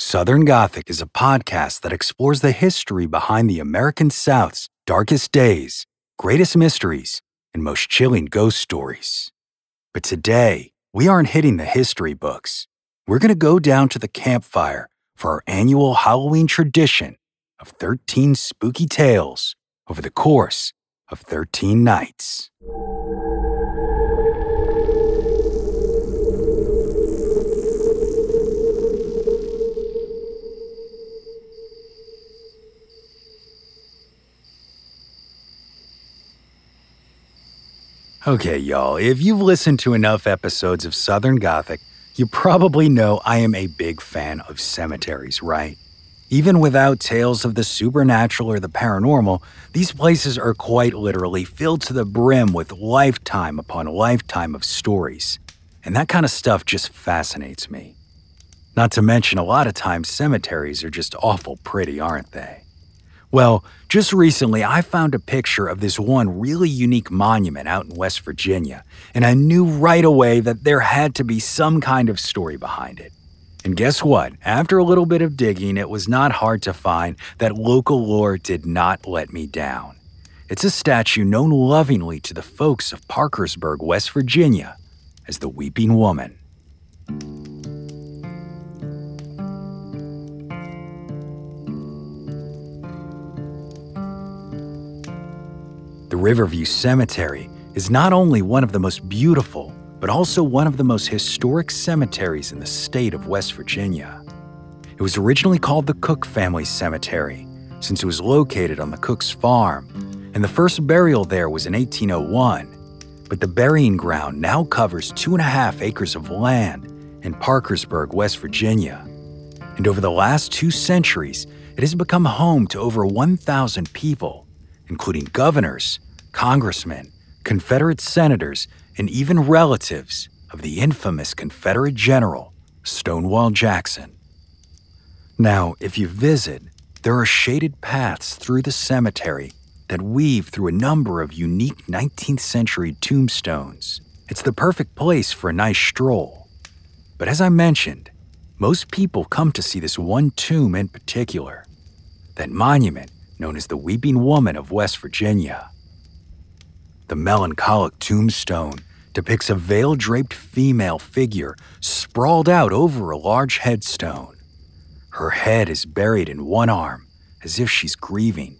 Southern Gothic is a podcast that explores the history behind the American South's darkest days, greatest mysteries, and most chilling ghost stories. But today, we aren't hitting the history books. We're going to go down to the campfire for our annual Halloween tradition of 13 spooky tales over the course of 13 nights. Okay, y'all, if you've listened to enough episodes of Southern Gothic, you probably know I am a big fan of cemeteries, right? Even without tales of the supernatural or the paranormal, these places are quite literally filled to the brim with lifetime upon lifetime of stories. And that kind of stuff just fascinates me. Not to mention, a lot of times cemeteries are just awful pretty, aren't they? Well, just recently I found a picture of this one really unique monument out in West Virginia, and I knew right away that there had to be some kind of story behind it. And guess what? After a little bit of digging, it was not hard to find that local lore did not let me down. It's a statue known lovingly to the folks of Parkersburg, West Virginia, as the Weeping Woman. The Riverview Cemetery is not only one of the most beautiful, but also one of the most historic cemeteries in the state of West Virginia. It was originally called the Cook Family Cemetery, since it was located on the Cook's farm, and the first burial there was in 1801. But the burying ground now covers two and a half acres of land in Parkersburg, West Virginia. And over the last two centuries, it has become home to over 1,000 people including governors, congressmen, Confederate senators, and even relatives of the infamous Confederate general, Stonewall Jackson. Now, if you visit, there are shaded paths through the cemetery that weave through a number of unique 19th century tombstones. It's the perfect place for a nice stroll. But as I mentioned, most people come to see this one tomb in particular. That monument known as the Weeping Woman of West Virginia. The melancholic tombstone depicts a veil draped female figure sprawled out over a large headstone. Her head is buried in one arm, as if she's grieving,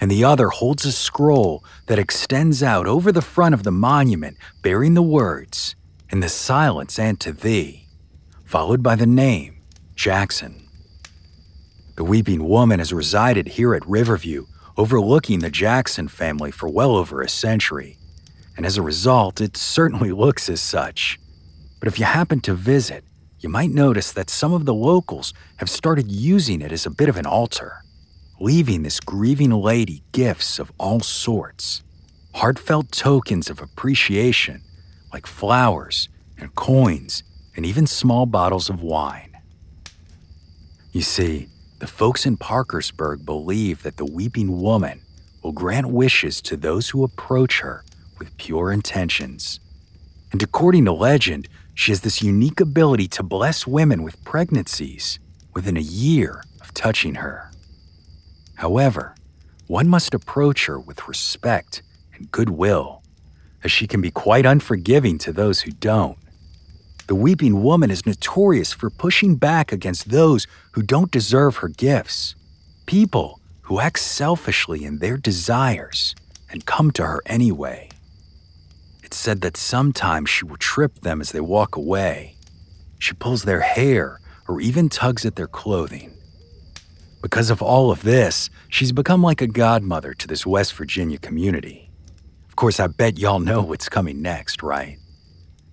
and the other holds a scroll that extends out over the front of the monument, bearing the words, In the silence and to thee, followed by the name, Jackson. The weeping woman has resided here at Riverview, overlooking the Jackson family for well over a century. And as a result, it certainly looks as such. But if you happen to visit, you might notice that some of the locals have started using it as a bit of an altar, leaving this grieving lady gifts of all sorts heartfelt tokens of appreciation, like flowers and coins and even small bottles of wine. You see, the folks in Parkersburg believe that the weeping woman will grant wishes to those who approach her with pure intentions. And according to legend, she has this unique ability to bless women with pregnancies within a year of touching her. However, one must approach her with respect and goodwill, as she can be quite unforgiving to those who don't. The weeping woman is notorious for pushing back against those who don't deserve her gifts, people who act selfishly in their desires and come to her anyway. It's said that sometimes she will trip them as they walk away. She pulls their hair or even tugs at their clothing. Because of all of this, she's become like a godmother to this West Virginia community. Of course, I bet y'all know what's coming next, right?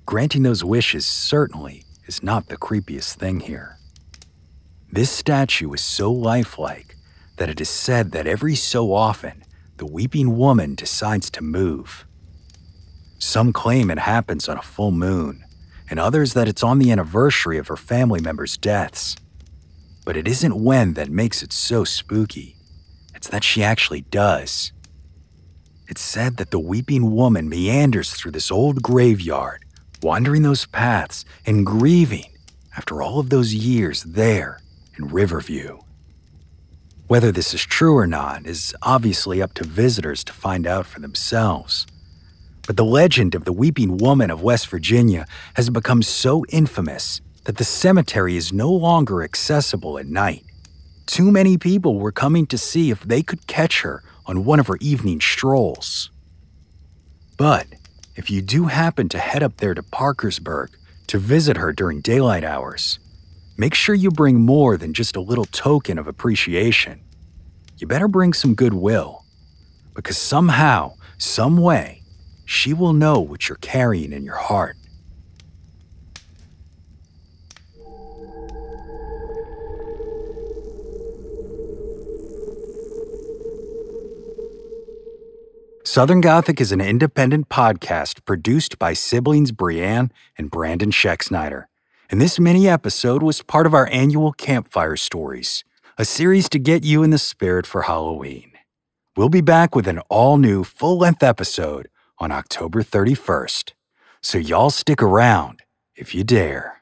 Granting those wishes certainly is not the creepiest thing here. This statue is so lifelike that it is said that every so often the weeping woman decides to move. Some claim it happens on a full moon, and others that it's on the anniversary of her family members' deaths. But it isn't when that makes it so spooky, it's that she actually does. It's said that the weeping woman meanders through this old graveyard wandering those paths and grieving after all of those years there in Riverview. Whether this is true or not is obviously up to visitors to find out for themselves. But the legend of the Weeping Woman of West Virginia has become so infamous that the cemetery is no longer accessible at night. Too many people were coming to see if they could catch her on one of her evening strolls. But if you do happen to head up there to Parkersburg to visit her during daylight hours, make sure you bring more than just a little token of appreciation. You better bring some goodwill, because somehow, some way, she will know what you're carrying in your heart. Southern Gothic is an independent podcast produced by siblings Brianne and Brandon Schexnayder. And this mini episode was part of our annual Campfire Stories, a series to get you in the spirit for Halloween. We'll be back with an all new full length episode on October 31st. So y'all stick around if you dare.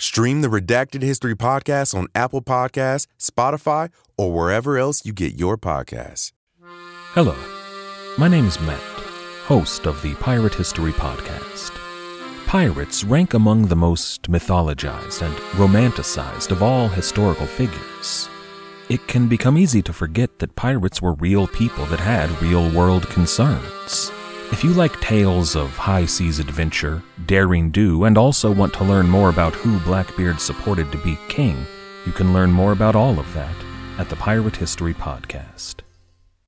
Stream the Redacted History Podcast on Apple Podcasts, Spotify, or wherever else you get your podcasts. Hello, my name is Matt, host of the Pirate History Podcast. Pirates rank among the most mythologized and romanticized of all historical figures. It can become easy to forget that pirates were real people that had real world concerns. If you like tales of high seas adventure, daring do, and also want to learn more about who Blackbeard supported to be king, you can learn more about all of that at the Pirate History Podcast.